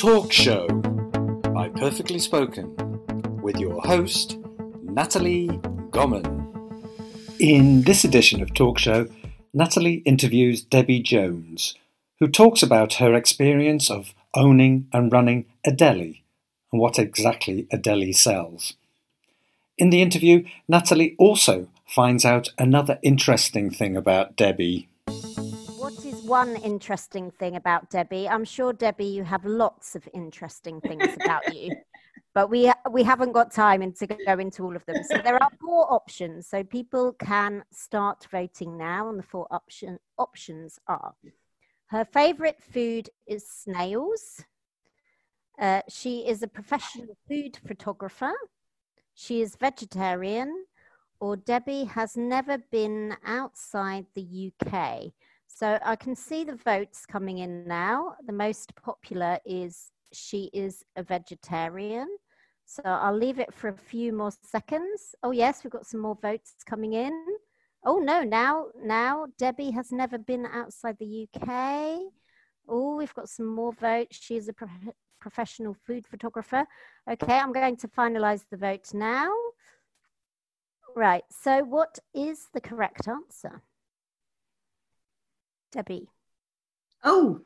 Talk Show by Perfectly Spoken with your host, Natalie Goman. In this edition of Talk Show, Natalie interviews Debbie Jones, who talks about her experience of owning and running a deli and what exactly a deli sells. In the interview, Natalie also finds out another interesting thing about Debbie one interesting thing about Debbie. I'm sure Debbie, you have lots of interesting things about you, but we we haven't got time to go into all of them. So there are four options. So people can start voting now, and the four option options are: her favorite food is snails. Uh, she is a professional food photographer. She is vegetarian, or Debbie has never been outside the UK. So I can see the votes coming in now. The most popular is she is a vegetarian. So I'll leave it for a few more seconds. Oh yes, we've got some more votes coming in. Oh no, now now Debbie has never been outside the UK. Oh, we've got some more votes. She's a pro- professional food photographer. Okay, I'm going to finalize the vote now. Right. So what is the correct answer? Debbie? Oh,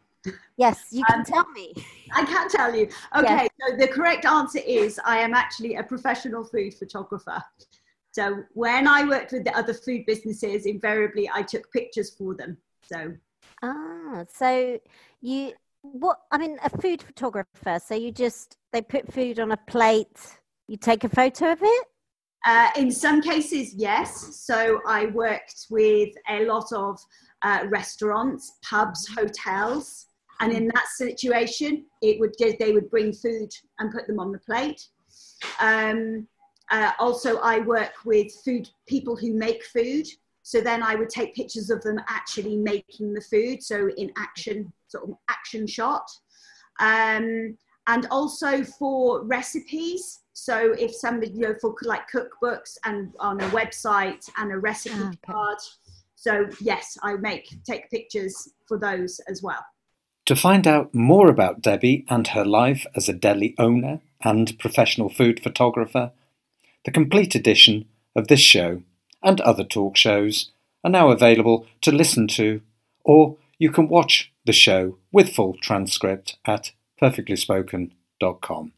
yes, you can um, tell me. I can tell you. Okay, yes. so the correct answer is I am actually a professional food photographer. So when I worked with the other food businesses, invariably I took pictures for them. So ah, so you what? I mean, a food photographer. So you just they put food on a plate. You take a photo of it. Uh, in some cases, yes. So I worked with a lot of uh, restaurants, pubs, hotels, and in that situation, it would they would bring food and put them on the plate. Um, uh, also, I work with food people who make food. So then I would take pictures of them actually making the food. So in action, sort of action shot. Um, and also for recipes. So if somebody, you know, for like cookbooks and on a website and a recipe ah, okay. card, so yes, I make take pictures for those as well. To find out more about Debbie and her life as a deli owner and professional food photographer, the complete edition of this show and other talk shows are now available to listen to, or you can watch the show with full transcript at perfectlyspoken.com.